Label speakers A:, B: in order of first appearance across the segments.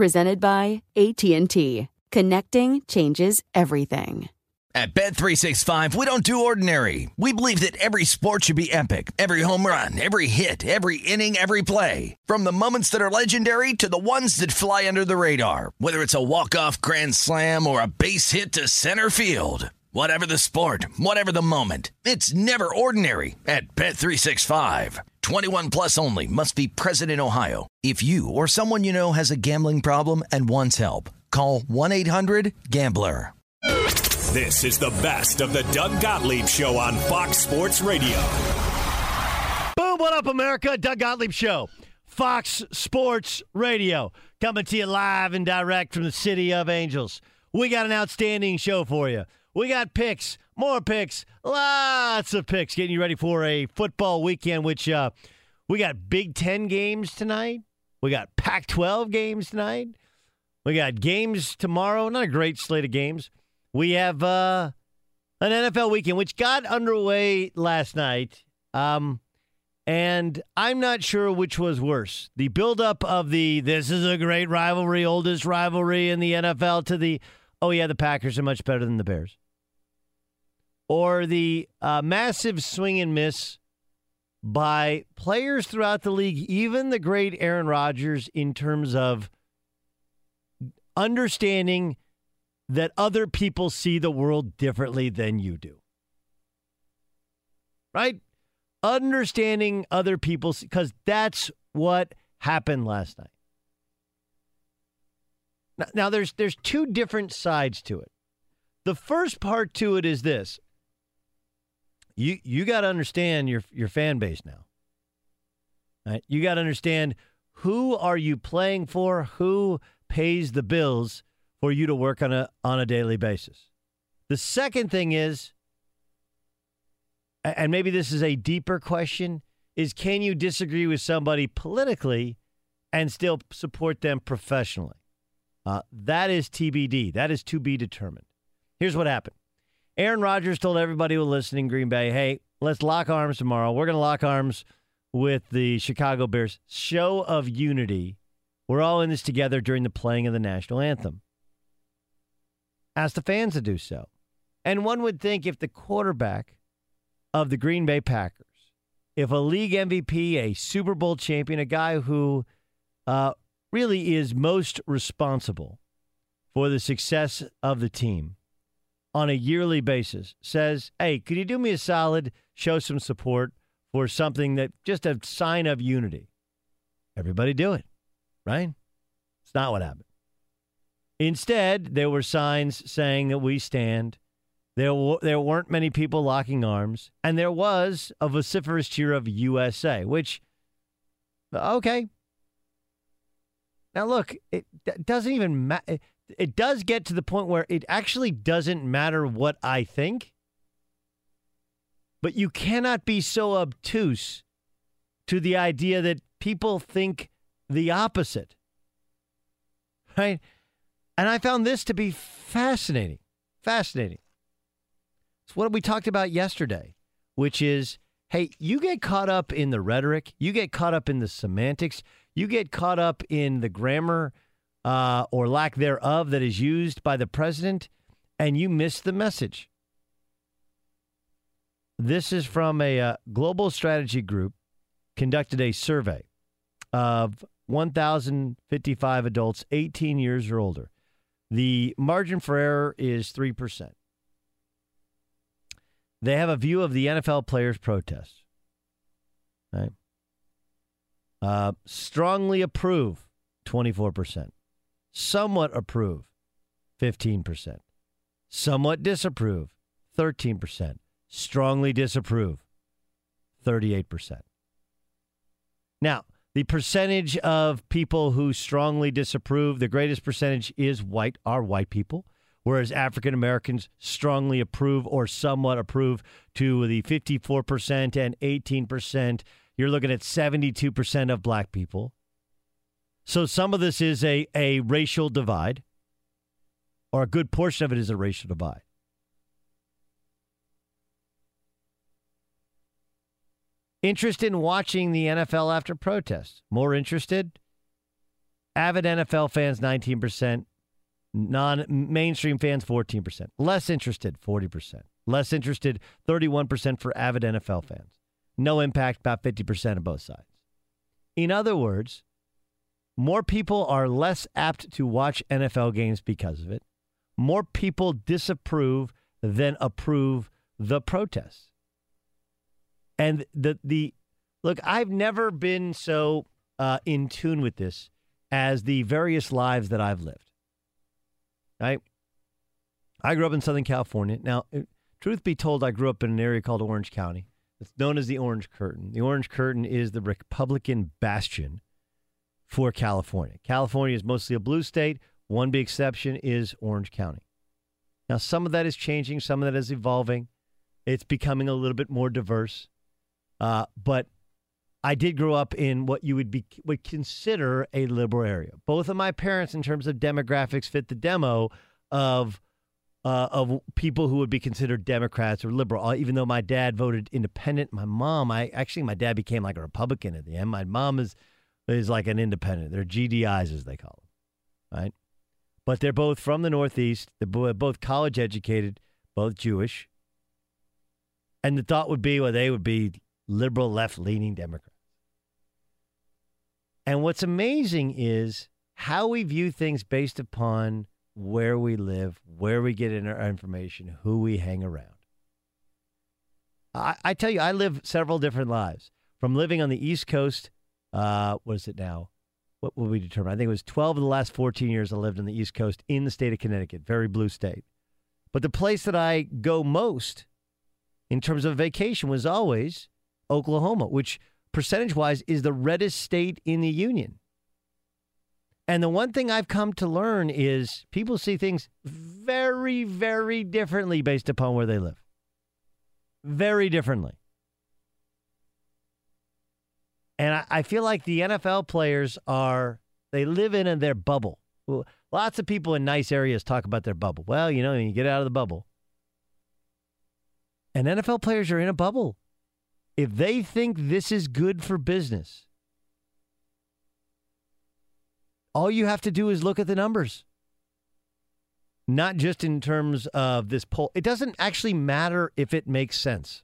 A: presented by AT&T. Connecting changes everything.
B: At Bet365, we don't do ordinary. We believe that every sport should be epic. Every home run, every hit, every inning, every play. From the moments that are legendary to the ones that fly under the radar. Whether it's a walk-off grand slam or a base hit to center field. Whatever the sport, whatever the moment, it's never ordinary at Bet365. 21 plus only must be present in Ohio. If you or someone you know has a gambling problem and wants help, call 1-800-GAMBLER.
C: This is the best of the Doug Gottlieb show on Fox Sports Radio.
D: Boom, what up America? Doug Gottlieb show. Fox Sports Radio coming to you live and direct from the city of Angels. We got an outstanding show for you. We got picks, more picks, lots of picks, getting you ready for a football weekend, which uh, we got Big Ten games tonight. We got Pac 12 games tonight. We got games tomorrow. Not a great slate of games. We have uh, an NFL weekend, which got underway last night. Um, and I'm not sure which was worse. The buildup of the this is a great rivalry, oldest rivalry in the NFL, to the oh, yeah, the Packers are much better than the Bears or the uh, massive swing and miss by players throughout the league, even the great Aaron Rodgers, in terms of understanding that other people see the world differently than you do. Right? Understanding other people, because that's what happened last night. Now, now, there's there's two different sides to it. The first part to it is this: you you got to understand your your fan base now. Right? You got to understand who are you playing for, who pays the bills for you to work on a on a daily basis. The second thing is and maybe this is a deeper question is can you disagree with somebody politically and still support them professionally? Uh, that is TBD. That is to be determined. Here's what happened. Aaron Rodgers told everybody who was listening in Green Bay, hey, let's lock arms tomorrow. We're going to lock arms with the Chicago Bears. Show of unity. We're all in this together during the playing of the national anthem. Ask the fans to do so. And one would think if the quarterback of the Green Bay Packers, if a league MVP, a Super Bowl champion, a guy who uh, really is most responsible for the success of the team, on a yearly basis says, hey, could you do me a solid, show some support for something that just a sign of unity? Everybody do it, right? It's not what happened. Instead, there were signs saying that we stand. There, w- there weren't many people locking arms, and there was a vociferous cheer of USA, which, okay. Now, look, it d- doesn't even matter. It does get to the point where it actually doesn't matter what I think, but you cannot be so obtuse to the idea that people think the opposite. Right? And I found this to be fascinating. Fascinating. It's what we talked about yesterday, which is hey, you get caught up in the rhetoric, you get caught up in the semantics, you get caught up in the grammar uh, or lack thereof that is used by the president, and you miss the message. This is from a uh, global strategy group conducted a survey of 1,055 adults 18 years or older. The margin for error is 3%. They have a view of the NFL players' protests. Right? Uh, strongly approve, 24%. Somewhat approve, 15%. Somewhat disapprove, 13%. Strongly disapprove, 38%. Now, the percentage of people who strongly disapprove, the greatest percentage is white, are white people, whereas African Americans strongly approve or somewhat approve to the 54% and 18%. You're looking at 72% of black people. So some of this is a, a racial divide, or a good portion of it is a racial divide. Interest in watching the NFL after protests? More interested? Avid NFL fans, 19%. Non mainstream fans, 14%. Less interested, 40%. Less interested, 31% for avid NFL fans. No impact, about 50% on both sides. In other words, more people are less apt to watch NFL games because of it. More people disapprove than approve the protests. And the the look, I've never been so uh, in tune with this as the various lives that I've lived. Right? I grew up in Southern California. Now, truth be told, I grew up in an area called Orange County. It's known as the Orange Curtain. The Orange Curtain is the Republican bastion for California. California is mostly a blue state. One big exception is Orange County. Now, some of that is changing, some of that is evolving. It's becoming a little bit more diverse. Uh, but I did grow up in what you would be would consider a liberal area. Both of my parents, in terms of demographics, fit the demo of uh, of people who would be considered Democrats or liberal. Uh, even though my dad voted independent, my mom, I actually my dad became like a Republican at the end. My mom is is like an independent. They're GDIs as they call them, right? But they're both from the Northeast. They're both college educated, both Jewish. And the thought would be, well, they would be liberal, left leaning Democrats. And what's amazing is how we view things based upon where we live, where we get in our information, who we hang around. I, I tell you, I live several different lives. From living on the East Coast, uh, what is it now? What will we determine? I think it was 12 of the last 14 years I lived on the East Coast in the state of Connecticut, very blue state. But the place that I go most in terms of vacation was always Oklahoma, which percentage wise is the reddest state in the union. And the one thing I've come to learn is people see things very, very differently based upon where they live. Very differently. And I, I feel like the NFL players are, they live in, in their bubble. Lots of people in nice areas talk about their bubble. Well, you know, you get out of the bubble. And NFL players are in a bubble if they think this is good for business, all you have to do is look at the numbers. Not just in terms of this poll. It doesn't actually matter if it makes sense.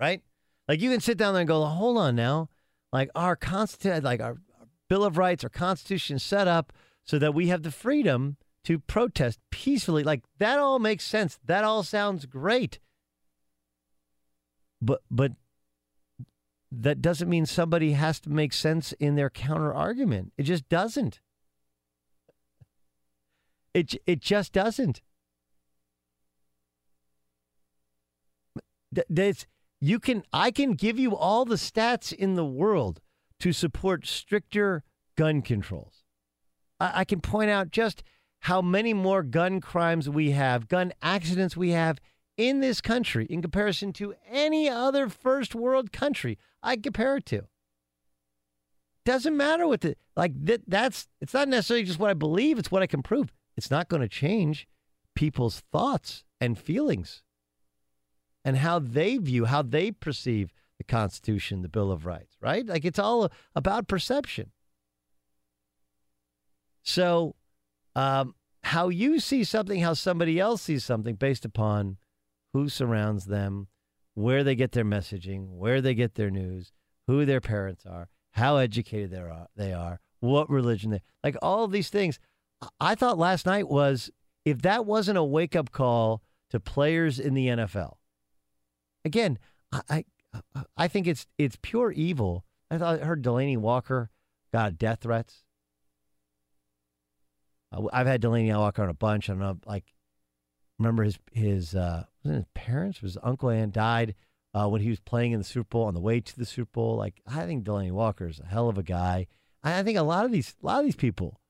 D: Right? Like you can sit down there and go, hold on now. Like our constitution, like our, our Bill of Rights, our Constitution set up so that we have the freedom to protest peacefully. Like that all makes sense. That all sounds great. But but that doesn't mean somebody has to make sense in their counter argument. It just doesn't. It it just doesn't. There's, you can I can give you all the stats in the world to support stricter gun controls. I, I can point out just how many more gun crimes we have, gun accidents we have in this country in comparison to any other first world country I compare it to. Doesn't matter what the like that that's it's not necessarily just what I believe, it's what I can prove. It's not going to change people's thoughts and feelings and how they view, how they perceive the Constitution, the Bill of Rights, right? Like it's all about perception. So, um, how you see something, how somebody else sees something based upon who surrounds them, where they get their messaging, where they get their news, who their parents are, how educated they are, they are what religion they like all these things. I thought last night was if that wasn't a wake up call to players in the NFL. Again, I I, I think it's it's pure evil. I thought I heard Delanie Walker got death threats. I've had Delanie Walker on a bunch. I don't know, like, remember his his uh, his parents, his uncle and died uh, when he was playing in the Super Bowl on the way to the Super Bowl. Like, I think Delanie Walker is a hell of a guy. I, I think a lot of these a lot of these people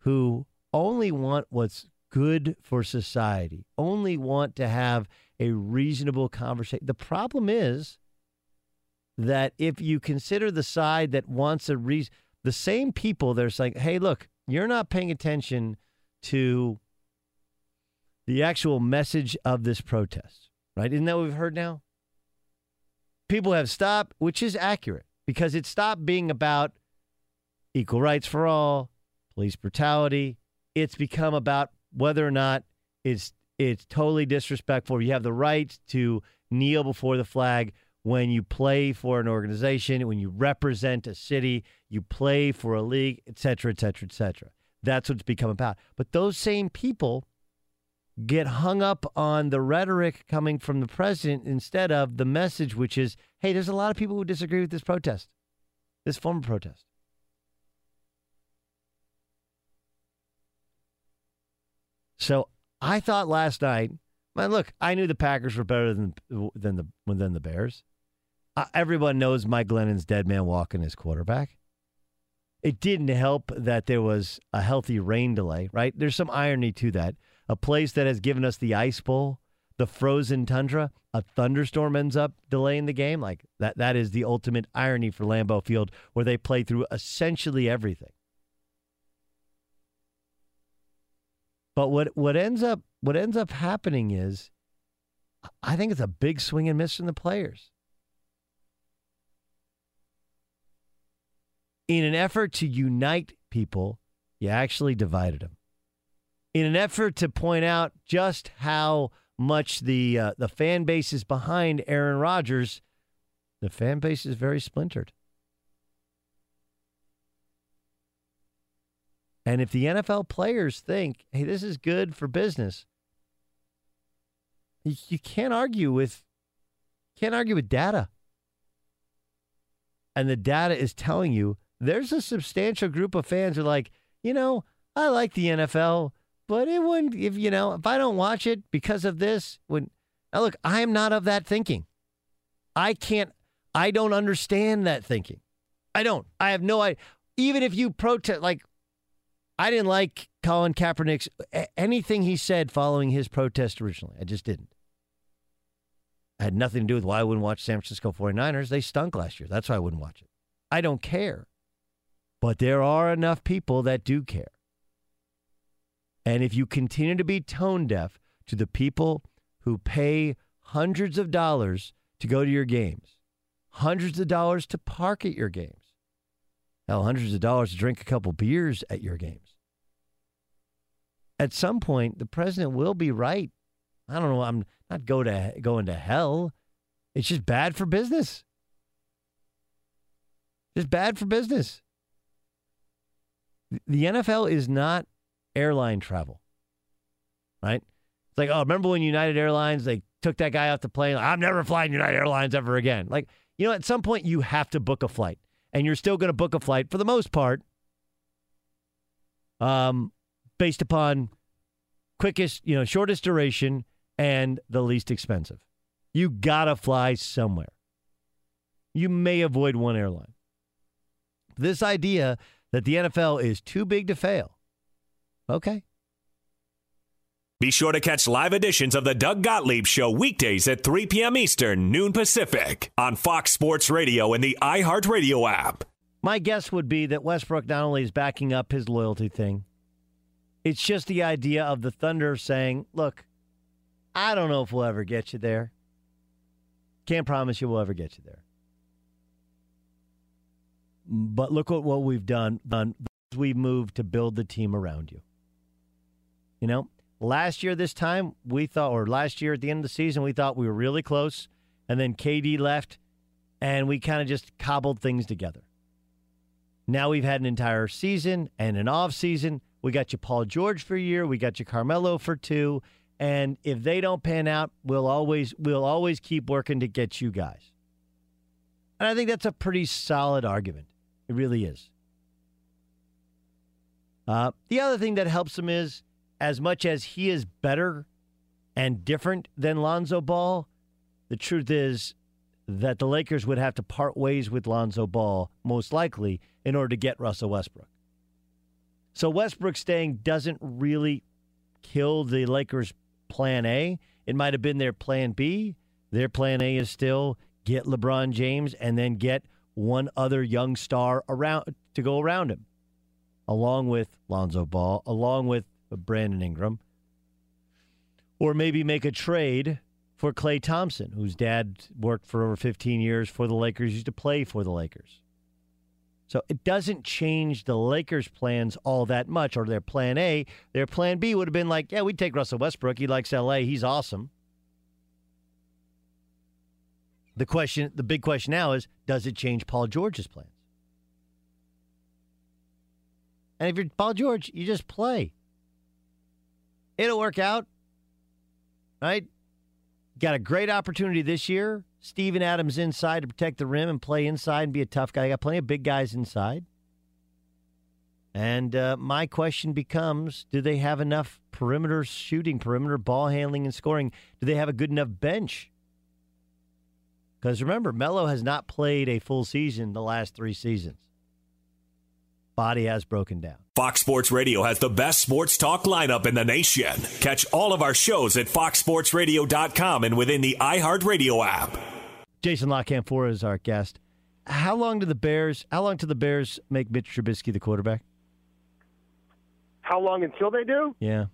D: who only want what's good for society, only want to have a reasonable conversation. The problem is that if you consider the side that wants a reason, the same people that are saying, hey, look, you're not paying attention to the actual message of this protest, right? Isn't that what we've heard now? People have stopped, which is accurate because it stopped being about equal rights for all, police brutality. It's become about whether or not it's it's totally disrespectful. You have the right to kneel before the flag when you play for an organization, when you represent a city, you play for a league, et cetera, et cetera, et cetera. That's what it's become about. But those same people get hung up on the rhetoric coming from the president instead of the message, which is, hey, there's a lot of people who disagree with this protest, this form of protest. So I thought last night, man, look, I knew the Packers were better than than the than the Bears. Uh, everyone knows Mike Glennon's dead man walking as quarterback. It didn't help that there was a healthy rain delay, right? There's some irony to that. A place that has given us the ice bowl, the frozen tundra, a thunderstorm ends up delaying the game. Like that that is the ultimate irony for Lambeau Field, where they play through essentially everything. But what what ends up what ends up happening is I think it's a big swing and miss from the players. In an effort to unite people, you actually divided them. In an effort to point out just how much the uh, the fan base is behind Aaron Rodgers, the fan base is very splintered. And if the NFL players think, "Hey, this is good for business," you, can't argue with can't argue with data. And the data is telling you there's a substantial group of fans who are like, you know, I like the NFL, but it wouldn't if you know if I don't watch it because of this. When now look, I am not of that thinking. I can't. I don't understand that thinking. I don't. I have no idea. Even if you protest, like I didn't like Colin Kaepernick's anything he said following his protest originally. I just didn't. It had nothing to do with why I wouldn't watch San Francisco 49ers. They stunk last year. That's why I wouldn't watch it. I don't care. But there are enough people that do care. And if you continue to be tone deaf to the people who pay hundreds of dollars to go to your games, hundreds of dollars to park at your games, hell, hundreds of dollars to drink a couple beers at your games, at some point, the president will be right. I don't know. I'm not go to going to hell. It's just bad for business. Just bad for business. The NFL is not airline travel. right? It's like, oh, remember when United Airlines they took that guy off the plane? I'm never flying United Airlines ever again. Like, you know, at some point you have to book a flight, and you're still going to book a flight for the most part, um, based upon quickest, you know, shortest duration and the least expensive. You gotta fly somewhere. You may avoid one airline. This idea that the NFL is too big to fail. Okay.
C: Be sure to catch live editions of the Doug Gottlieb Show weekdays at 3 p.m. Eastern, noon Pacific, on Fox Sports Radio and the iHeartRadio app.
D: My guess would be that Westbrook not only is backing up his loyalty thing, it's just the idea of the Thunder saying, look, I don't know if we'll ever get you there. Can't promise you we'll ever get you there. But look what, what we've done. done. We've moved to build the team around you. You know, last year this time we thought, or last year at the end of the season, we thought we were really close, and then KD left, and we kind of just cobbled things together. Now we've had an entire season and an off season. We got you Paul George for a year. We got you Carmelo for two. And if they don't pan out, we'll always we'll always keep working to get you guys. And I think that's a pretty solid argument. It really is. Uh, the other thing that helps him is, as much as he is better and different than Lonzo Ball, the truth is that the Lakers would have to part ways with Lonzo Ball, most likely, in order to get Russell Westbrook. So Westbrook staying doesn't really kill the Lakers' plan A. It might have been their plan B. Their plan A is still get LeBron James and then get one other young star around to go around him, along with Lonzo Ball, along with Brandon Ingram, or maybe make a trade for Klay Thompson, whose dad worked for over 15 years for the Lakers, used to play for the Lakers. So it doesn't change the Lakers' plans all that much, or their plan A. Their plan B would have been like, yeah, we'd take Russell Westbrook. He likes LA. He's awesome. The question, the big question now is, does it change Paul George's plans? And if you're Paul George, you just play. It'll work out, right? Got a great opportunity this year Steven Adams inside to protect the rim and play inside and be a tough guy. I got plenty of big guys inside. And uh, my question becomes do they have enough perimeter shooting, perimeter ball handling, and scoring? Do they have a good enough bench? Because remember, Melo has not played a full season the last three seasons. Body has broken down.
C: Fox Sports Radio has the best sports talk lineup in the nation. Catch all of our shows at foxsportsradio.com and within the iHeartRadio app.
D: Jason La Canfora is our guest. How long do the Bears? How long do the Bears make Mitch Trubisky the quarterback?
E: How long until they do?
D: Yeah.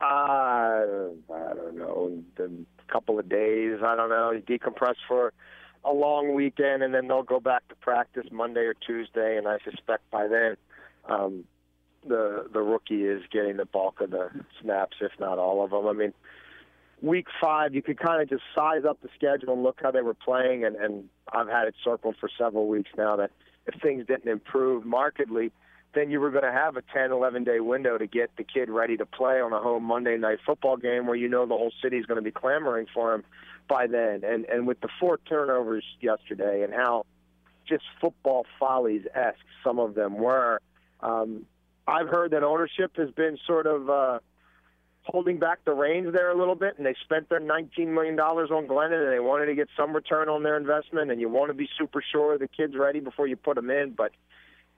E: Uh, I don't know. A couple of days. I don't know. decompress for a long weekend, and then they'll go back to practice Monday or Tuesday. And I suspect by then, um, the the rookie is getting the bulk of the snaps, if not all of them. I mean, week five, you could kind of just size up the schedule and look how they were playing. And, and I've had it circled for several weeks now that if things didn't improve markedly, then you were going to have a 10, 11 day window to get the kid ready to play on a home Monday night football game where you know the whole city is going to be clamoring for him by then. And and with the four turnovers yesterday and how just football follies esque some of them were, um, I've heard that ownership has been sort of. Uh, holding back the reins there a little bit, and they spent their $19 million on Glennon, and they wanted to get some return on their investment, and you want to be super sure the kid's ready before you put them in. But,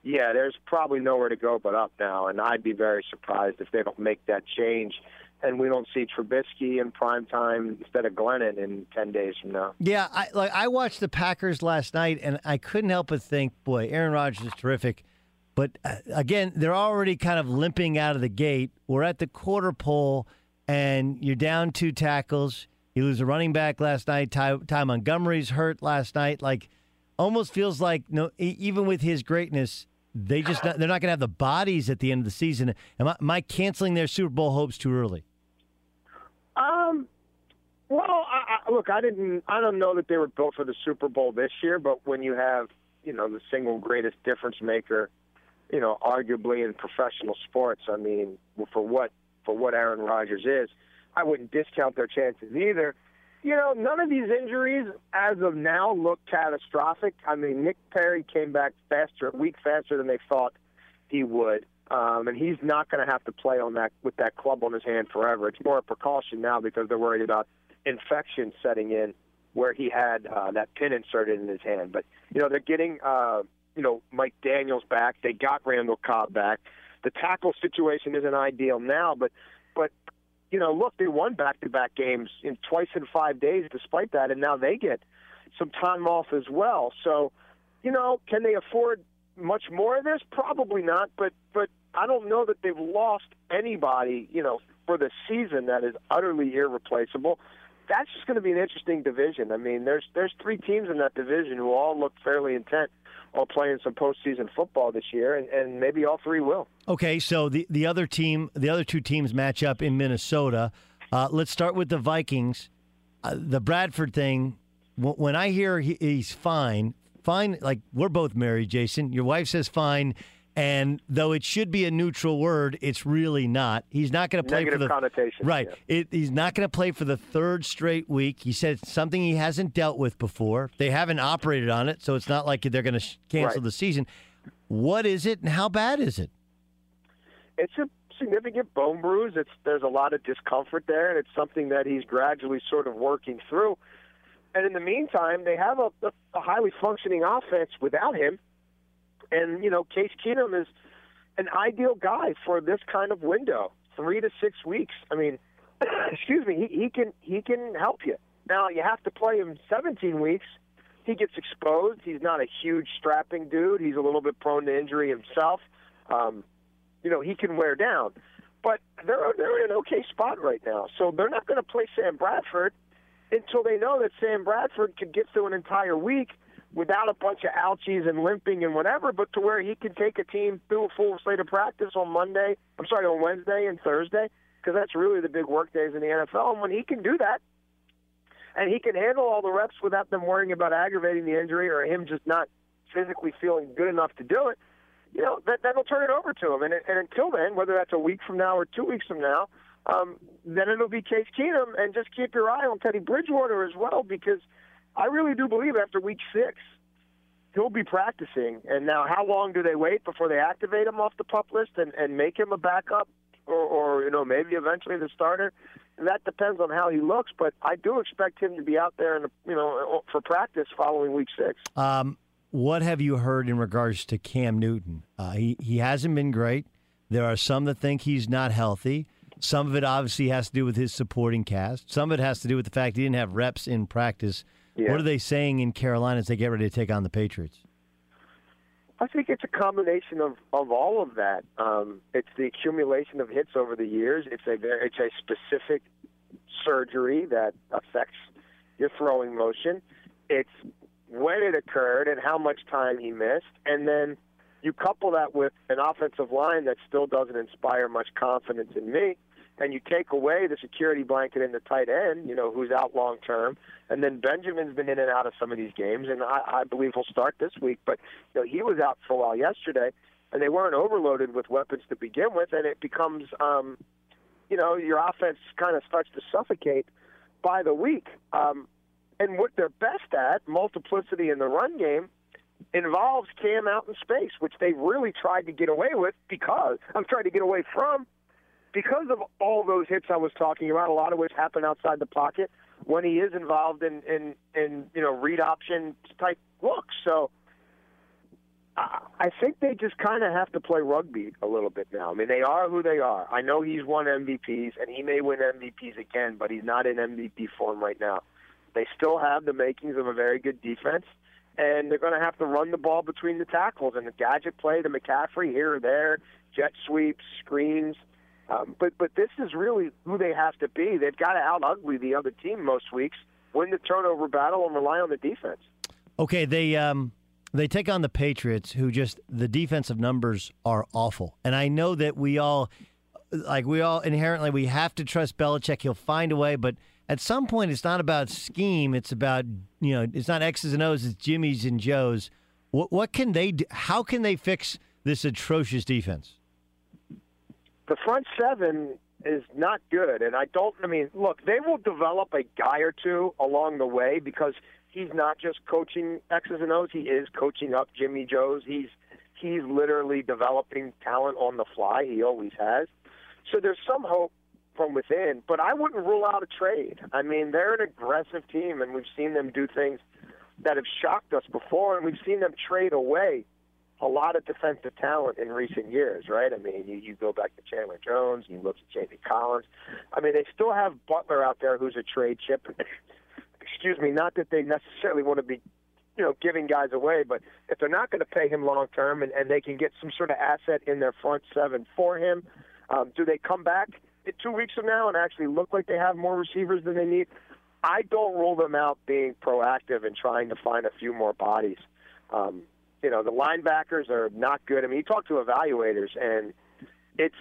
E: yeah, there's probably nowhere to go but up now, and I'd be very surprised if they don't make that change and we don't see Trubisky in prime time instead of Glennon in ten days from now.
D: Yeah, I like I watched the Packers last night, and I couldn't help but think, boy, Aaron Rodgers is terrific. But uh, again, they're already kind of limping out of the gate. We're at the quarter pole, and you're down two tackles. You lose a running back last night. Ty, Ty Montgomery's hurt last night. Like, almost feels like no, even with his greatness, they just not, they're not going to have the bodies at the end of the season. Am I, am I canceling their Super Bowl hopes too early?
E: Um. Well, I, I, look, I didn't. I don't know that they were built for the Super Bowl this year, but when you have, you know, the single greatest difference maker you know, arguably in professional sports. I mean, for what for what Aaron Rodgers is. I wouldn't discount their chances either. You know, none of these injuries as of now look catastrophic. I mean, Nick Perry came back faster, a week faster than they thought he would. Um, and he's not going to have to play on that with that club on his hand forever. It's more a precaution now because they're worried about infection setting in where he had uh, that pin inserted in his hand. But you know they're getting uh, you know Mike Daniels back. They got Randall Cobb back. The tackle situation isn't ideal now, but but you know look, they won back-to-back games in twice in five days. Despite that, and now they get some time off as well. So you know, can they afford much more of this? Probably not. But but I don't know that they've lost anybody, you know, for the season that is utterly irreplaceable. That's just going to be an interesting division. I mean, there's there's three teams in that division who all look fairly intent on playing some postseason football this year, and, and maybe all three will.
D: Okay, so the the other team, the other two teams match up in Minnesota. Uh, let's start with the Vikings. Uh, the Bradford thing. When I hear he, he's fine, fine. Like we're both married, Jason. Your wife says fine. And though it should be a neutral word, it's really not. He's not going to play
E: Negative
D: for the
E: connotation.
D: right.
E: yeah.
D: It, he's not going to play for the third straight week. He said it's something he hasn't dealt with before. They haven't operated on it, so it's not like they're going to sh- cancel
E: Right.
D: the season. What is it, and how bad is it?
E: it's a significant bone bruise. It's there's a lot of discomfort there, and it's something that he's gradually sort of working through. And in the meantime, they have a, a highly functioning offense without him. And you know, Case Keenum is an ideal guy for this kind of window, three to six weeks. I mean, excuse me, he, he can he can help you. Now you have to play him 17 weeks. He gets exposed. He's not a huge strapping dude. He's a little bit prone to injury himself. Um, you know, he can wear down. But they're they're in an okay spot right now. So they're not going to play Sam Bradford until they know that Sam Bradford could get through an entire week without a bunch of ouchies and limping and whatever, but to where he can take a team through a full slate of practice on Monday. I'm sorry, on Wednesday and Thursday, because that's really the big work days in the NFL. And when he can do that, and he can handle all the reps without them worrying about aggravating the injury or him just not physically feeling good enough to do it, you know, that that'll turn it over to him. And, and until then, whether that's a week from now or two weeks from now, um, then it'll be Case Keenum. And just keep your eye on Teddy Bridgewater as well, because I really do believe after week six, he'll be practicing. And now, how long do they wait before they activate him off the pup list and, and make him a backup, or, or you know maybe eventually the starter? And That depends on how he looks, but I do expect him to be out there, in the, you know, for practice following week six.
D: Um, what have you heard in regards to Cam Newton? Uh, he he hasn't been great. There are some that think he's not healthy. Some of it obviously has to do with his supporting cast. Some of it has to do with the fact he didn't have reps in practice.
E: Yeah.
D: What are they saying in Carolina as they get ready to take on the Patriots?
E: I think it's a combination of, of all of that. Um, it's the accumulation of hits over the years. It's a very, it's a specific surgery that affects your throwing motion. It's when it occurred and how much time he missed, and then you couple that with an offensive line that still doesn't inspire much confidence in me, and you take away the security blanket in the tight end, you know, who's out long term, and then Benjamin's been in and out of some of these games, and I, I believe he'll start this week, but you know, he was out for a while yesterday, and they weren't overloaded with weapons to begin with, and it becomes, um, you know, your offense kind of starts to suffocate by the week. Um, and what they're best at, multiplicity in the run game, involves Cam out in space, which they really tried to get away with because I'm trying to get away from because of all those hits I was talking about, a lot of which happen outside the pocket when he is involved in in, in you know read option type looks. So I think they just kind of have to play rugby a little bit now. I mean, they are who they are. I know he's won MVPs and he may win MVPs again, but he's not in MVP form right now. They still have the makings of a very good defense, and they're going to have to run the ball between the tackles and the gadget play, the McCaffrey here or there, jet sweeps, screens. Um, but but this is really who they have to be. They've got to out ugly the other team most weeks, win the turnover battle, and rely on the defense.
D: Okay, they um they take on the Patriots, who just the defensive numbers are awful, and I know that we all like we all inherently we have to trust Belichick. He'll find a way, but at some point, it's not about scheme. It's about you know, it's not X's and O's. It's Jimmy's and Joe's. What what can they do? How can they fix this atrocious defense?
E: The front seven is not good. And I don't, I mean, look, they will develop a guy or two along the way because he's not just coaching X's and O's, he is coaching up Jimmy Joe's. He's, he's literally developing talent on the fly. He always has. So there's some hope from within, but I wouldn't rule out a trade. I mean, they're an aggressive team, and we've seen them do things that have shocked us before, and we've seen them trade away a lot of defensive talent in recent years, right? I mean, you, you go back to Chandler Jones, you look at Jamie Collins. I mean, they still have Butler out there who's a trade chip. Excuse me, not that they necessarily want to be, you know, giving guys away, but if they're not going to pay him long term and, and they can get some sort of asset in their front seven for him, um, do they come back two weeks from now and actually look like they have more receivers than they need? I don't rule them out being proactive and trying to find a few more bodies. Um, you know, the linebackers are not good. I mean, you talk to evaluators, and it's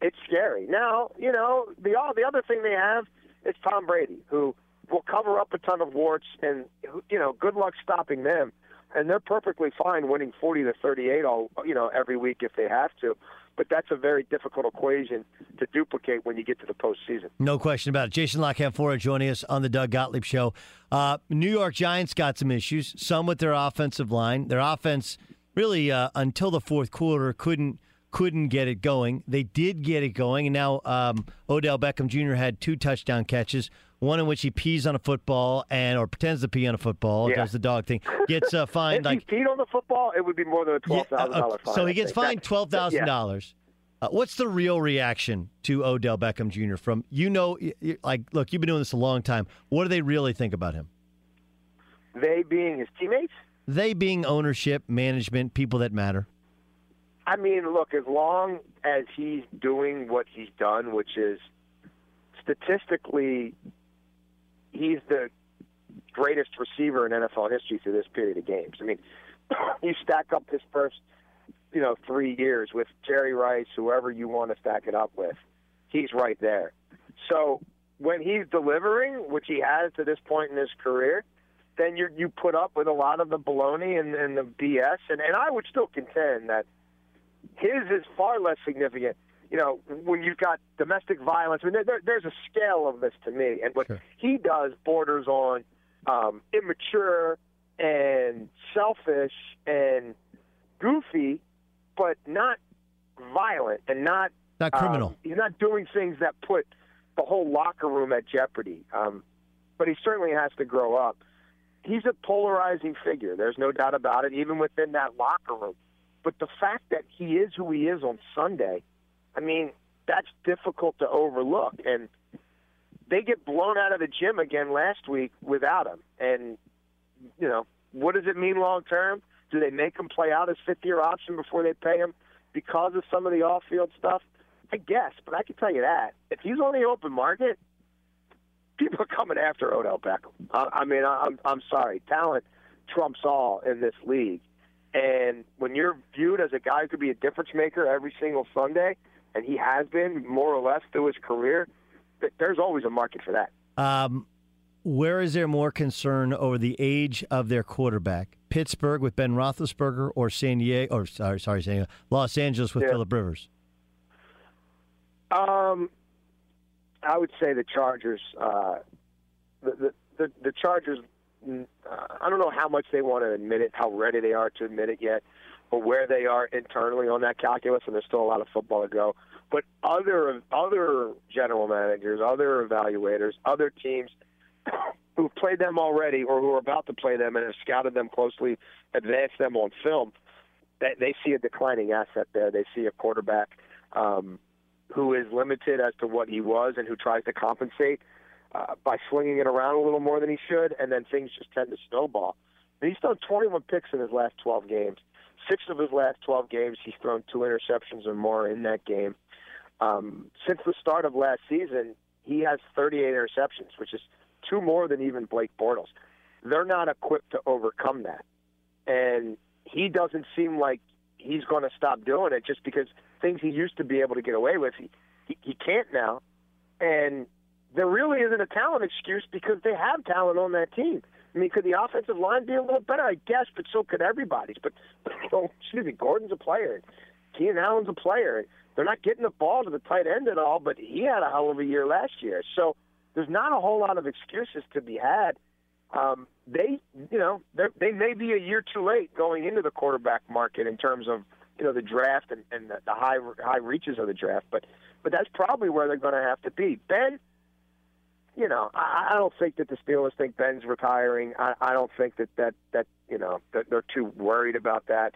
E: it's scary. Now, you know, the all the other thing they have is Tom Brady, who will cover up a ton of warts, and you know, good luck stopping them. And they're perfectly fine winning 40 to 38 all you know every week if they have to but that's a very difficult equation to duplicate when you get to the postseason.
D: No question about it. Jason La Canfora joining us on the Doug Gottlieb Show. Uh, New York Giants got some issues, some with their offensive line. Their offense really uh, until the fourth quarter couldn't couldn't get it going. They did get it going, and now um, Odell Beckham Jr. had two touchdown catches. One in which he pees on a football and or pretends to pee on a football, yeah. does the dog thing. Gets uh, fined
E: if
D: like
E: he peed on the football, it would be more than a twelve thousand yeah, uh, fine.
D: So he gets fined twelve thousand yeah. dollars. Uh, what's the real reaction to Odell Beckham Jr. from you know like look you've been doing this a long time what do they really think about him
E: they being his teammates
D: they being ownership management people that matter
E: I mean look as long as he's doing what he's done which is statistically he's the greatest receiver in NFL history through this period of games I mean you stack up his first you know, three years with Jerry Rice, whoever you want to stack it up with, he's right there. So when he's delivering, which he has to this point in his career, then you you put up with a lot of the baloney and, and the BS. And, and I would still contend that his is far less significant. You know, when you've got domestic violence, I mean, there, there's a scale of this to me. And what sure. he does borders on um, immature and selfish and goofy but not violent and not
D: not criminal. Um,
E: he's not doing things that put the whole locker room at jeopardy. Um, but he certainly has to grow up. He's a polarizing figure. There's no doubt about it, even within that locker room. But the fact that he is who he is on Sunday, I mean, that's difficult to overlook. And they get blown out of the gym again last week without him. And, you know, what does it mean long term? Do they make him play out his fifth year option before they pay him because of some of the off field stuff? I guess, but I can tell you that if he's on the open market, people are coming after Odell Beckham. I, I mean, I'm I'm sorry, talent trumps all in this league, and when you're viewed as a guy who could be a difference maker every single Sunday, and he has been more or less through his career, there's always a market for that.
D: Um, where is there more concern over the age of their quarterback? Pittsburgh with Ben Roethlisberger, or San Diego, or sorry, sorry, San Diego, Los Angeles with yeah. Philip Rivers?
E: Um, I would say the Chargers. Uh, the, the, the the Chargers. Uh, I don't know how much they want to admit it, how ready they are to admit it yet, or where they are internally on that calculus, and there's still a lot of football to go. But other other general managers, other evaluators, other teams who've played them already or who are about to play them and have scouted them closely, advanced them on film, they, they see a declining asset there. They see a quarterback um, who is limited as to what he was and who tries to compensate uh, by slinging it around a little more than he should, and then things just tend to snowball. He's thrown 21 picks in his last 12 games. Six of his last 12 games, he's thrown two interceptions or more in that game. Um, since the start of last season, he has 38 interceptions, which is – two more than even Blake Bortles. They're not equipped to overcome that. And he doesn't seem like he's going to stop doing it just because things he used to be able to get away with, he, he, he can't now. And there really isn't a talent excuse because they have talent on that team. I mean, could the offensive line be a little better? I guess, but so could everybody's. But, you know, excuse me, Gordon's a player. Keenan Allen's a player. they're not getting the ball to the tight end at all, but he had a hell of a year last year. So there's not a whole lot of excuses to be had. Um, they, you know, they may be a year too late going into the quarterback market in terms of you know the draft and, and the, the high high reaches of the draft, but but that's probably where they're going to have to be. Ben, you know, I, I don't think that the Steelers think Ben's retiring. I, I don't think that that that you know that they're too worried about that.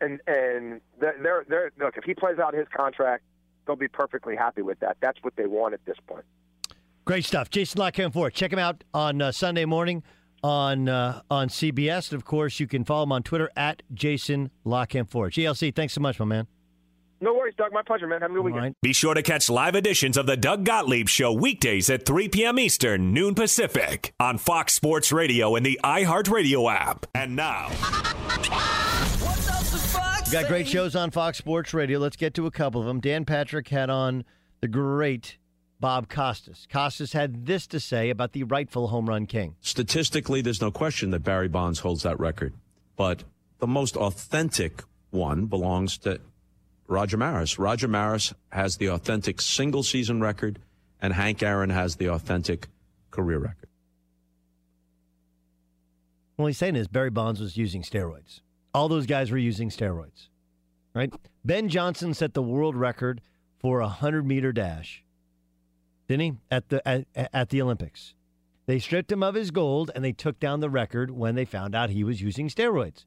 E: And and they're they're look if he plays out his contract, they'll be perfectly happy with that. That's what they want at this point.
D: Great stuff, Jason La Canfora. Check him out on uh, Sunday morning on uh, on CBS, and of course you can follow him on Twitter at Jason La Canfora. GLC, thanks so much, my man.
E: No worries, Doug. My pleasure, man. Have a good weekend. Right.
C: Be sure to catch live editions of the Doug Gottlieb Show weekdays at 3 p.m. Eastern, noon Pacific, on Fox Sports Radio and the iHeartRadio app. And now.
D: We got great shows on Fox Sports Radio. Let's get to a couple of them. Dan Patrick had on the great Bob Costas. Costas had this to say about the rightful home run king.
F: Statistically, there's no question that Barry Bonds holds that record, but the most authentic one belongs to Roger Maris. Roger Maris has the authentic single season record, and Hank Aaron has the authentic career record.
D: Well, he's saying is Barry Bonds was using steroids. All those guys were using steroids, right? Ben Johnson set the world record for a hundred meter dash, didn't he? At the at, at the Olympics, they stripped him of his gold and they took down the record when they found out he was using steroids.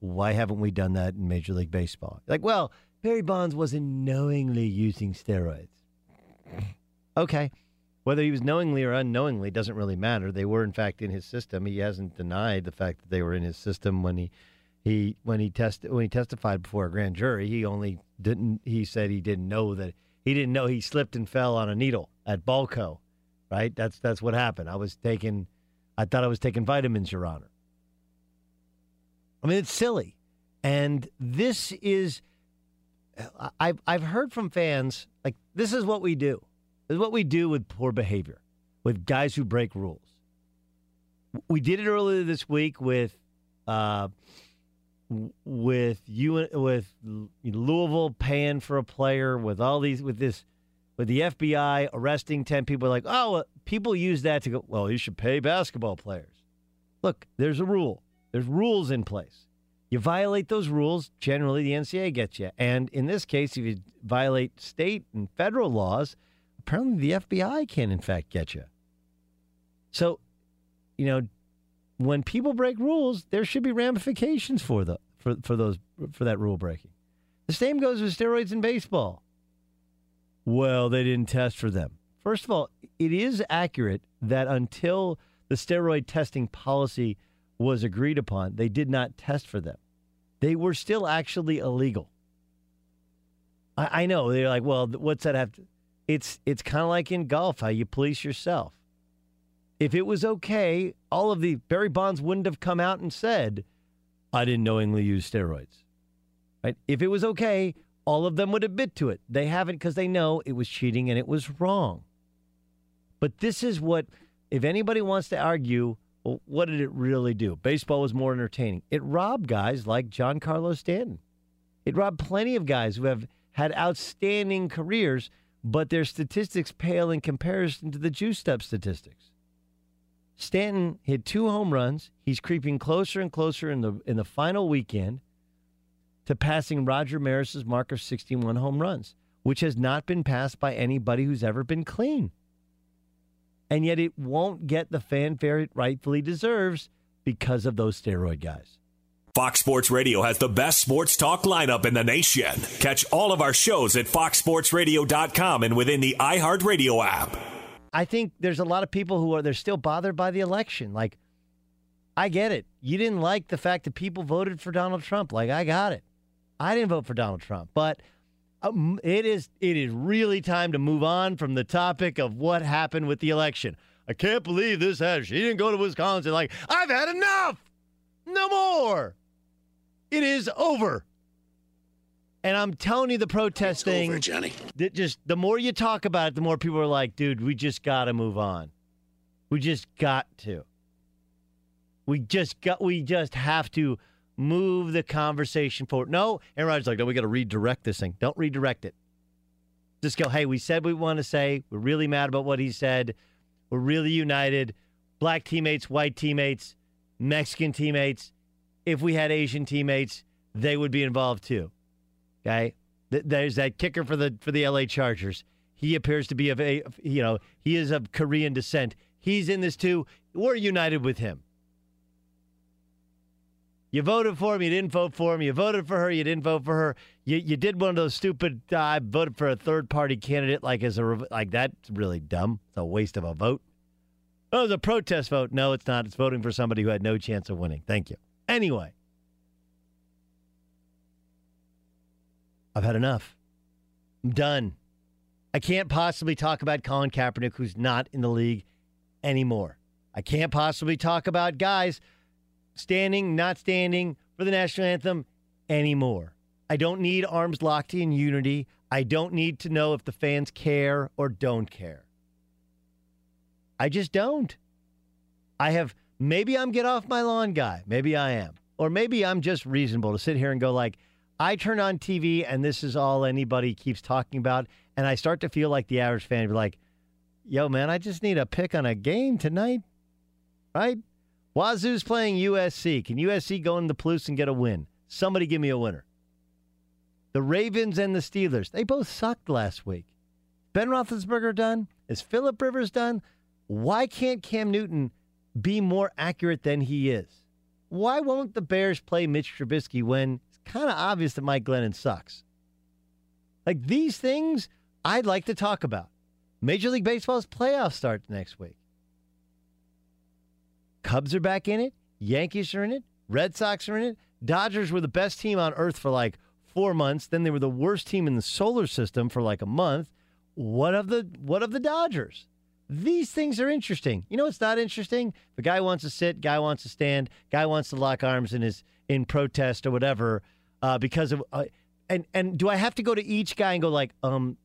D: Why haven't we done that in Major League Baseball? Like, well, Barry Bonds wasn't knowingly using steroids. Okay. Whether he was knowingly or unknowingly doesn't really matter. They were in fact in his system. He hasn't denied the fact that they were in his system when he he when he test when he testified before a grand jury. He only didn't he said he didn't know that he didn't know he slipped and fell on a needle at Balco. Right? That's that's what happened. I was taking I thought I was taking vitamins, Your Honor. I mean, it's silly. And this is I've I've heard from fans like this is what we do. This is what we do with poor behavior, with guys who break rules. We did it earlier this week with uh, with you with Louisville paying for a player with all these with this with the FBI arresting 10 people like, "Oh, people use that to go, well, you should pay basketball players." Look, there's a rule. There's rules in place. You violate those rules, generally the NCAA gets you. And in this case, if you violate state and federal laws, apparently the FBI can, in fact, get you. So, you know, when people break rules, there should be ramifications for the for, for those for that rule breaking. The same goes with steroids in baseball. Well, they didn't test for them. First of all, it is accurate that until the steroid testing policy was agreed upon, they did not test for them they were still actually illegal. I, I know they're like, well, what's that have to? It's it's kind of like in golf, how you police yourself. If it was okay, all of the Barry Bonds wouldn't have come out and said, "I didn't knowingly use steroids." Right? If it was okay, all of them would admit to it. They haven't because they know it was cheating and it was wrong. But this is what, if anybody wants to argue well, what did it really do? Baseball was more entertaining. It robbed guys like Giancarlo Stanton. It robbed plenty of guys who have had outstanding careers, but their statistics pale in comparison to the juiced up statistics. Stanton hit two home runs. He's creeping closer and closer in the in the final weekend to passing Roger Maris's mark of 61 home runs, which has not been passed by anybody who's ever been clean and yet it won't get the fanfare it rightfully deserves because of those steroid guys.
C: Fox Sports Radio has the best sports talk lineup in the nation. Catch all of our shows at foxsportsradio.com and within the iHeartRadio app.
D: I think there's a lot of people who are they're still bothered by the election. Like I get it. You didn't like the fact that people voted for Donald Trump. Like I got it. I didn't vote for Donald Trump, but um, it is it is really time to move on from the topic of what happened with the election. I can't believe this has. She didn't go to Wisconsin. Like I've had enough. No more. It is over. And I'm telling you, the protest
G: it's
D: thing,
G: over, Johnny.
D: Just the more you talk about it, the more people are like, "Dude, we just got to move on. We just got to. We just got. We just have to." Move the conversation forward. No, Aaron Rodgers like, no, we got to redirect this thing. Don't redirect it. Just go, hey, we said we want to say. We're really mad about what he said. We're really united. Black teammates, white teammates, Mexican teammates. If we had Asian teammates, they would be involved too. Okay? There's that kicker for the for the LA Chargers. He appears to be of a you know, he is of Korean descent. He's in this too. We're united with him. You voted for him, you didn't vote for him. You voted for her, you didn't vote for her. You you did one of those stupid. Uh, I voted for a third party candidate, like as a like that's really dumb. It's a waste of a vote. Oh, it was a protest vote. No, it's not. It's voting for somebody who had no chance of winning. Thank you. Anyway, I've had enough. I'm done. I can't possibly talk about Colin Kaepernick, who's not in the league anymore. I can't possibly talk about guys standing, not standing for the national anthem anymore. I don't need arms locked in unity. I don't need to know if the fans care or don't care. I just don't. I have maybe I'm get off my lawn guy. Maybe I am. Or maybe I'm just reasonable to sit here and go like I turn on TV and this is all anybody keeps talking about and I start to feel like the average fan be like, "Yo man, I just need a pick on a game tonight." Right? Wazoo's playing USC. Can USC go into the Palouse and get a win? Somebody give me a winner. The Ravens and the Steelers, they both sucked last week. Ben Roethlisberger done? Is Philip Rivers done? Why can't Cam Newton be more accurate than he is? Why won't the Bears play Mitch Trubisky when it's kind of obvious that Mike Glennon sucks? Like these things, I'd like to talk about. Major League Baseball's playoffs start next week. Cubs are back in it. Yankees are in it. Red Sox are in it. Dodgers were the best team on earth for like four months. Then they were the worst team in the solar system for like a month. What of the what of the Dodgers? These things are interesting. You know what's not interesting? The guy wants to sit, guy wants to stand, guy wants to lock arms in his in protest or whatever uh, because of. Uh, and and do I have to go to each guy and go like, um,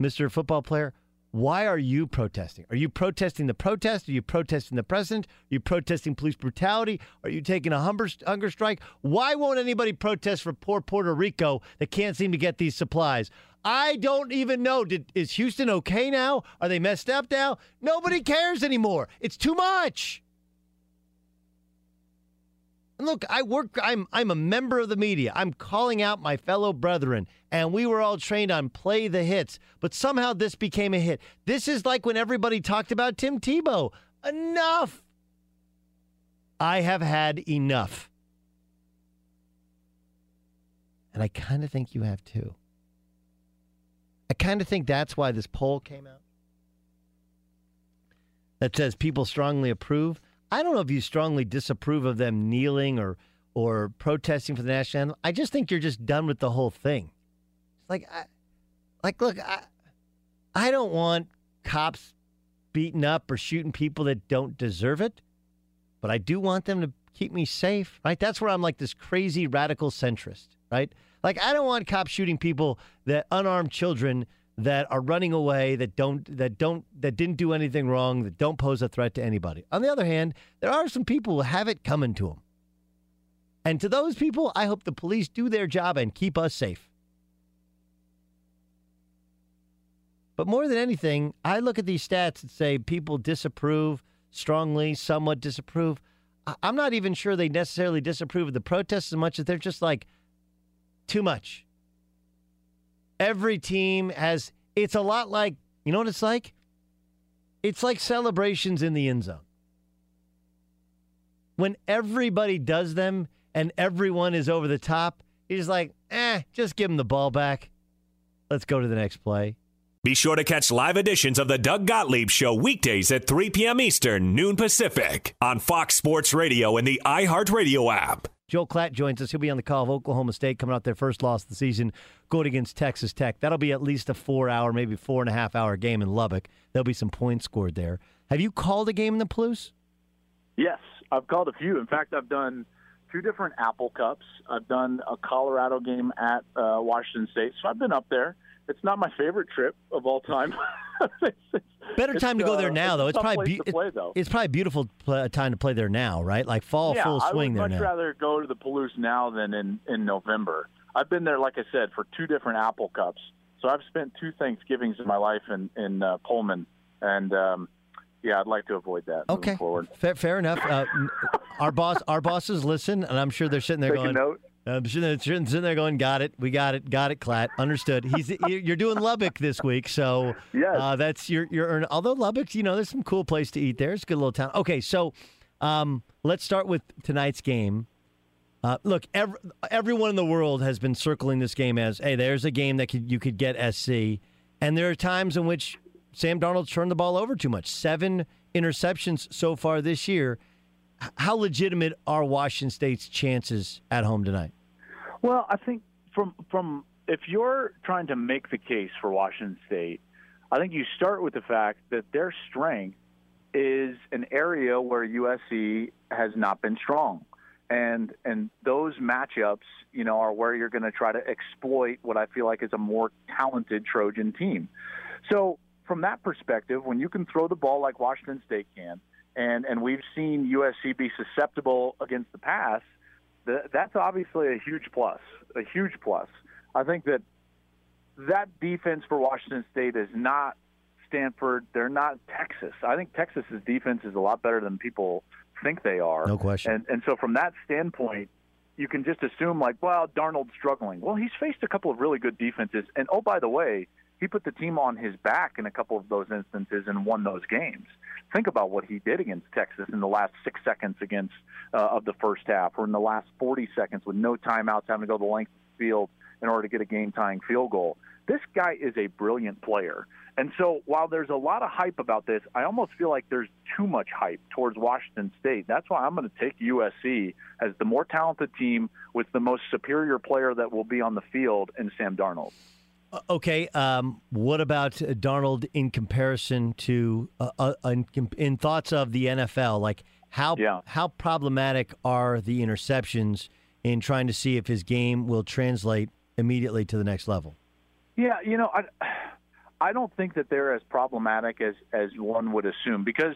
D: Mr. Football Player, why are you protesting? Are you protesting the protest? Are you protesting the president? Are you protesting police brutality? Are you taking a hunger strike? Why won't anybody protest for poor Puerto Rico that can't seem to get these supplies? I don't even know. Did, is Houston okay now? Are they messed up now? Nobody cares anymore. It's too much. Look, I work I'm I'm a member of the media. I'm calling out my fellow brethren, and we were all trained on play the hits, but somehow this became a hit. This is like when everybody talked about Tim Tebow. Enough. I have had enough. And I kind of think you have too. I kind of think that's why this poll came out that says people strongly approve. I don't know if you strongly disapprove of them kneeling or or protesting for the national anthem. I just think you're just done with the whole thing. Like, I, like, look, I, I don't want cops beating up or shooting people that don't deserve it, but I do want them to keep me safe. Right? That's where I'm like this crazy radical centrist. Right? Like, I don't want cops shooting people that unarmed children that are running away that don't that don't that didn't do anything wrong that don't pose a threat to anybody. On the other hand, there are some people who have it coming to them. And to those people, I hope the police do their job and keep us safe. But more than anything, I look at these stats and say people disapprove strongly, somewhat disapprove. I'm not even sure they necessarily disapprove of the protests as much as they're just like too much. Every team has, it's a lot like, you know what it's like? It's like celebrations in the end zone. When everybody does them and everyone is over the top, just like, eh, just give them the ball back. Let's go to the next play.
C: Be sure to catch live editions of the Doug Gottlieb Show weekdays at 3 p.m. Eastern, noon Pacific, on Fox Sports Radio and the iHeartRadio app.
D: Joel Klatt joins us. He'll be on the call of Oklahoma State coming out their first loss of the season, going against Texas Tech. That'll be at least a four hour, maybe four and a half hour game in Lubbock. There'll be some points scored there. Have you called a game in the Palouse?
G: Yes, I've called a few. In fact, I've done two different Apple Cups. I've done a Colorado game at uh, Washington State. So I've been up there. It's not my favorite trip of all time.
D: Better time to go there uh, now, though.
G: It's,
D: it's probably be-
G: play,
D: it's probably beautiful time to play there now, right? Like fall
G: yeah,
D: full swing
G: there
D: now.
G: I would much rather go to the Palouse now than in in November. I've been there, like I said, for two different Apple Cups. So I've spent two Thanksgivings in my life in in uh, Pullman, and um, yeah, I'd like to avoid that.
D: Okay,
G: forward.
D: fair, fair enough. Uh, our boss, our bosses listen, and I'm sure they're sitting there
G: Take a
D: going. I'm sitting there going, "Got it, we got it, got it, Klatt, understood." He's you're doing Lubbock this week, so
G: Yes.
D: uh, that's your your. earn- Although Lubbock, you know, there's some cool place to eat there. It's a good little town. Okay, so um, let's start with tonight's game. Uh, look, every, everyone in the world has been circling this game as, "Hey, there's a game that could, you could get SC," and there are times in which Sam Darnold's turned the ball over too much. Seven interceptions so far this year. How legitimate are Washington State's chances at home tonight?
G: Well, I think from from if you're trying to make the case for Washington State, I think you start with the fact that their strength is an area where USC has not been strong. And and those matchups, you know, are where you're going to try to exploit what I feel like is a more talented Trojan team. So, from that perspective, when you can throw the ball like Washington State can, and and we've seen USC be susceptible against the pass, th- that's obviously a huge plus. A huge plus. I think that that defense for Washington State is not Stanford. They're not Texas. I think Texas's defense is a lot better than people think they are.
D: No question.
G: And and so from that standpoint, you can just assume like, well, Darnold's struggling. Well, he's faced a couple of really good defenses, and oh by the way, he put the team on his back in a couple of those instances and won those games. Think about what he did against Texas in the last six seconds against uh, of the first half, or in the last 40 seconds with no timeouts, having to go the length of the field in order to get a game-tying field goal. This guy is a brilliant player. And so while there's a lot of hype about this, I almost feel like there's too much hype towards Washington State. That's why I'm going to take USC as the more talented team with the most superior player that will be on the field in Sam Darnold.
D: Uh, Okay, um, what about uh, Darnold in comparison to uh, uh, in, in thoughts of the NFL? Like how how problematic are the interceptions in trying to see if his game will translate immediately to the next level?
G: Yeah, you know, I I don't think that they're as problematic as as one would assume because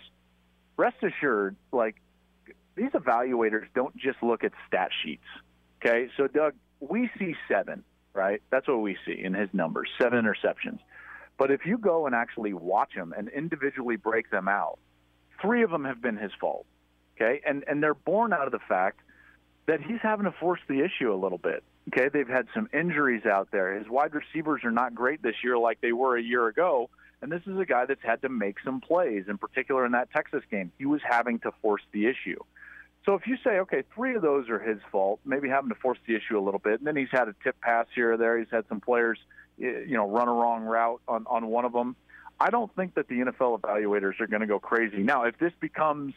G: rest assured, like these evaluators don't just look at stat sheets. Okay, so Doug, we see seven, right? That's what we see in his numbers, seven interceptions. But if you go and actually watch them and individually break them out, three of them have been his fault. Okay, and and they're born out of the fact that he's having to force the issue a little bit. Okay, they've had some injuries out there. His wide receivers are not great this year like they were a year ago. And this is a guy that's had to make some plays, in particular in that Texas game. He was having to force the issue. So if you say, okay, three of those are his fault, maybe having to force the issue a little bit, and then he's had a tip pass here or there. He's had some players, you know, run a wrong route on, on one of them. I don't think that the NFL evaluators are going to go crazy. Now, if this becomes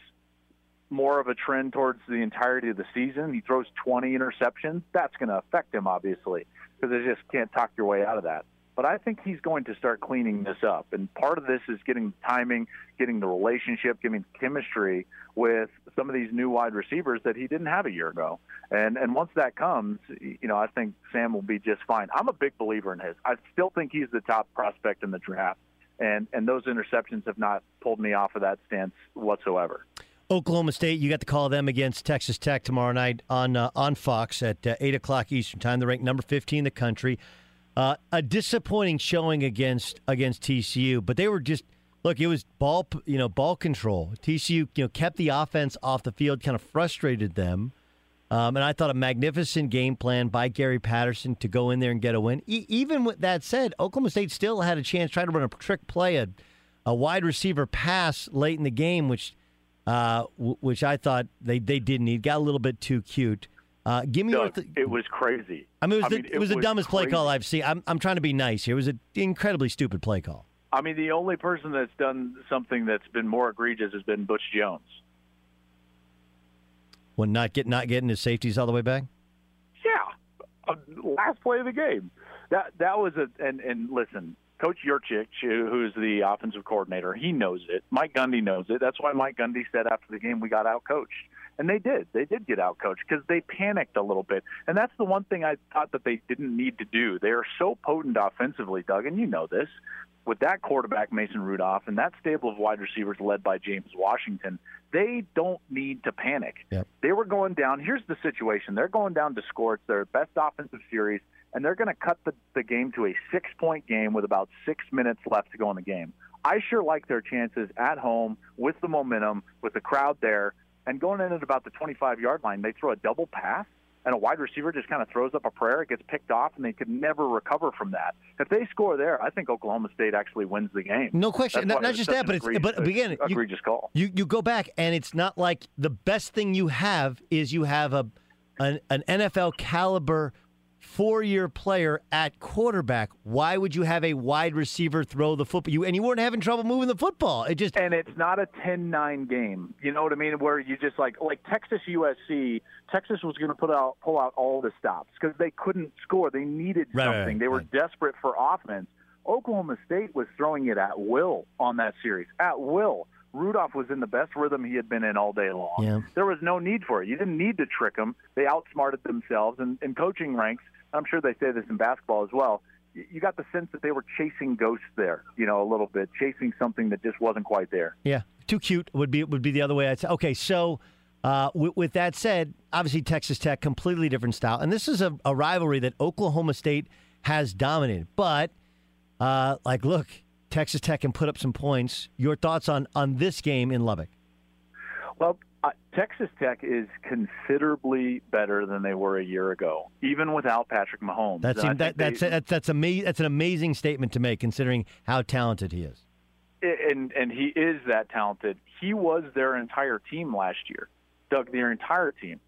G: more of a trend towards the entirety of the season, he throws 20 interceptions, that's going to affect him, obviously, because they just can't talk your way out of that. But I think he's going to start cleaning this up. And part of this is getting timing, getting the relationship, getting chemistry with some of these new wide receivers that he didn't have a year ago. And and once that comes, you know, I think Sam will be just fine. I'm a big believer in his. I still think he's the top prospect in the draft. And and those interceptions have not pulled me off of that stance whatsoever.
D: Oklahoma State, you got to call them against Texas Tech tomorrow night on uh, on Fox at uh, eight o'clock Eastern time. They're ranked number fifteen in the country. Uh, a disappointing showing against against TCU, but they were just look. It was ball you know ball control. TCU you know kept the offense off the field, kind of frustrated them. Um, and I thought a magnificent game plan by Gary Patterson to go in there and get a win. E- even with that said, Oklahoma State still had a chance trying to run a trick play, a, a wide receiver pass late in the game, which uh, w- which I thought they, they didn't need. Got a little bit too cute. Uh, give me your th-
G: it was crazy.
D: I mean, it was,
G: I
D: the,
G: mean,
D: it was the dumbest play call I've seen. I'm, I'm trying to be nice here. It was an incredibly stupid play call.
G: I mean, the only person that's done something that's been more egregious has been Butch Jones.
D: When not get not getting his safeties all the way back.
G: Yeah, uh, last play of the game. That that was a and and listen, Coach Yurcich, who's the offensive coordinator, he knows it. Mike Gundy knows it. That's why Mike Gundy said after the game we got out coached. And they did. They did get out coached because they panicked a little bit. And that's the one thing I thought that they didn't need to do. They are so potent offensively, Doug, and you know this. With that quarterback, Mason Rudolph, and that stable of wide receivers led by James Washington, they don't need to panic.
D: Yep.
G: They were going down. Here's the situation they're going down to score. It's their best offensive series and they're going to cut the, the game to a six point game with about six minutes left to go in the game. I sure like their chances at home with the momentum, with the crowd there, and going in at about the 25 yard line, they throw a double pass and a wide receiver just kind of throws up a prayer. It gets picked off, and they could never recover from that. If they score there, I think Oklahoma State actually wins the game.
D: No question. Not, not just that, but it's
G: egregious-
D: but, again, you,
G: egregious call.
D: You you go back, and it's not like the best thing you have is you have a an, an NFL caliber four year player at quarterback. Why would you have a wide receiver throw the football? You and you weren't having trouble moving the football. It just
G: and it's not a 10-9 game. You know what I mean? Where you just like like Texas USC, Texas was going to put out pull out all the stops because they couldn't score. They needed
D: Right,
G: something.
D: right,
G: they were desperate for offense. Oklahoma State was throwing it at will on that series. At will. Rudolph was in the best rhythm he had been in all day long.
D: Yeah.
G: There was no need for it. You didn't need to trick them. They outsmarted themselves. And in coaching ranks, I'm sure they say this in basketball as well. You got the sense that they were chasing ghosts there, you know, a little bit, chasing something that just wasn't quite there.
D: Yeah, too cute would be would be the other way I'd say. Okay, so uh, with, with that said, obviously Texas Tech completely different style, and this is a, a rivalry that Oklahoma State has dominated. But uh, like, look, Texas Tech can put up some points. Your thoughts on on this game in Lubbock?
G: Well, uh, Texas Tech is considerably better than they were a year ago, even without Patrick Mahomes.
D: That, that's
G: they-
D: that's that's ama- That's an amazing statement to make, considering how talented he is.
G: and and he is that talented. He was their entire team last year, Doug. Their entire team.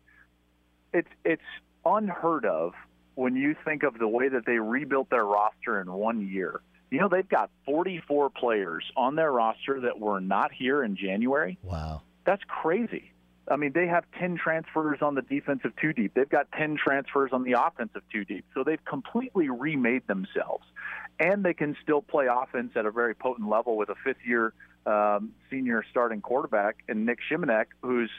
G: It's it's unheard of when you think of the way that they rebuilt their roster in one year. You know they've got 44 players on their roster that were not here in January.
D: Wow.
G: That's crazy. I mean, they have 10 transfers on the defensive two deep. They've got 10 transfers on the offensive two deep. So they've completely remade themselves. And they can still play offense at a very potent level with a fifth year um, senior starting quarterback and Nic Shimonek, who's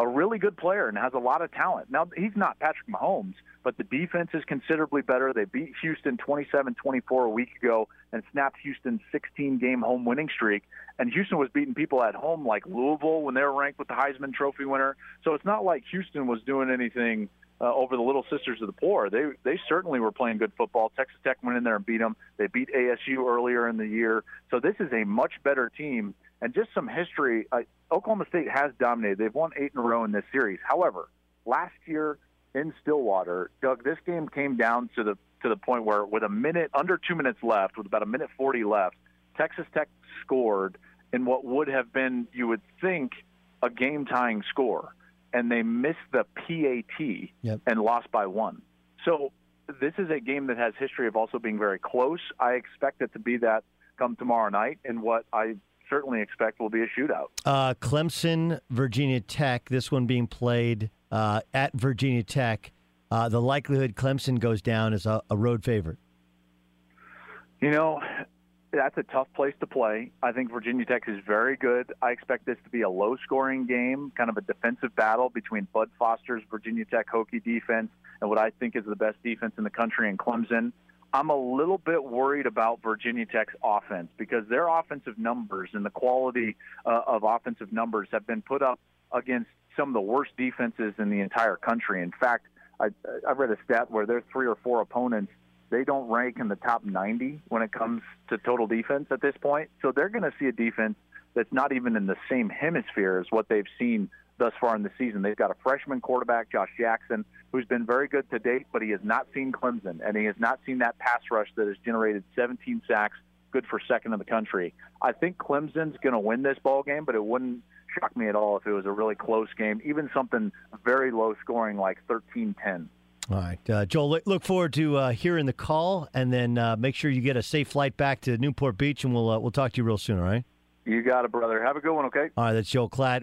G: a really good player and has a lot of talent. Now, he's not Patrick Mahomes, but the defense is considerably better. They beat Houston 27 24 a week ago and snapped Houston's 16 game home winning streak. And Houston was beating people at home like Louisville when they were ranked with the Heisman Trophy winner. So it's not like Houston was doing anything uh, over the Little Sisters of the Poor. They they certainly were playing good football. Texas Tech went in there and beat them. They beat ASU earlier in the year. So this is a much better team. And just some history, uh, Oklahoma State has dominated. They've won eight in a row in this series. However, last year in Stillwater, Doug, this game came down to the to the point where, with a minute under two minutes left, with about a minute forty left, Texas Tech scored in what would have been, you would think, a game tying score, and they missed the PAT
D: Yep.
G: and lost by one. So this is a game that has history of also being very close. I expect it to be that come tomorrow night, and what I certainly expect will be a shootout.
D: Uh, Clemson, Virginia Tech. This one being played uh, at Virginia Tech. Uh, the likelihood Clemson goes down is a, a road favorite.
G: You know, that's a tough place to play. I think Virginia Tech is very good. I expect this to be a low scoring game, kind of a defensive battle between Bud Foster's Virginia Tech Hokie defense and what I think is the best defense in the country in Clemson. I'm a little bit worried about Virginia Tech's offense because their offensive numbers and the quality uh, of offensive numbers have been put up against some of the worst defenses in the entire country. In fact, I, I read a stat where their three or four opponents they don't rank in the top 90 when it comes to total defense at this point. So they're going to see a defense that's not even in the same hemisphere as what they've seen thus far in the season. They've got a freshman quarterback, Josh Jackson, who's been very good to date, but he has not seen Clemson, and he has not seen that pass rush that has generated 17 sacks, good for second in the country. I think Clemson's going to win this ball game, but it wouldn't shock me at all if it was a really close game, even something very low scoring like 13-10.
D: All right, uh, Joel. look- forward to uh, hearing the call, and then uh, make sure you get a safe flight back to Newport Beach, and we'll uh, we'll talk to you real soon. All right.
G: You got it, brother. Have a good one, okay?
D: All right. That's Joel Klatt.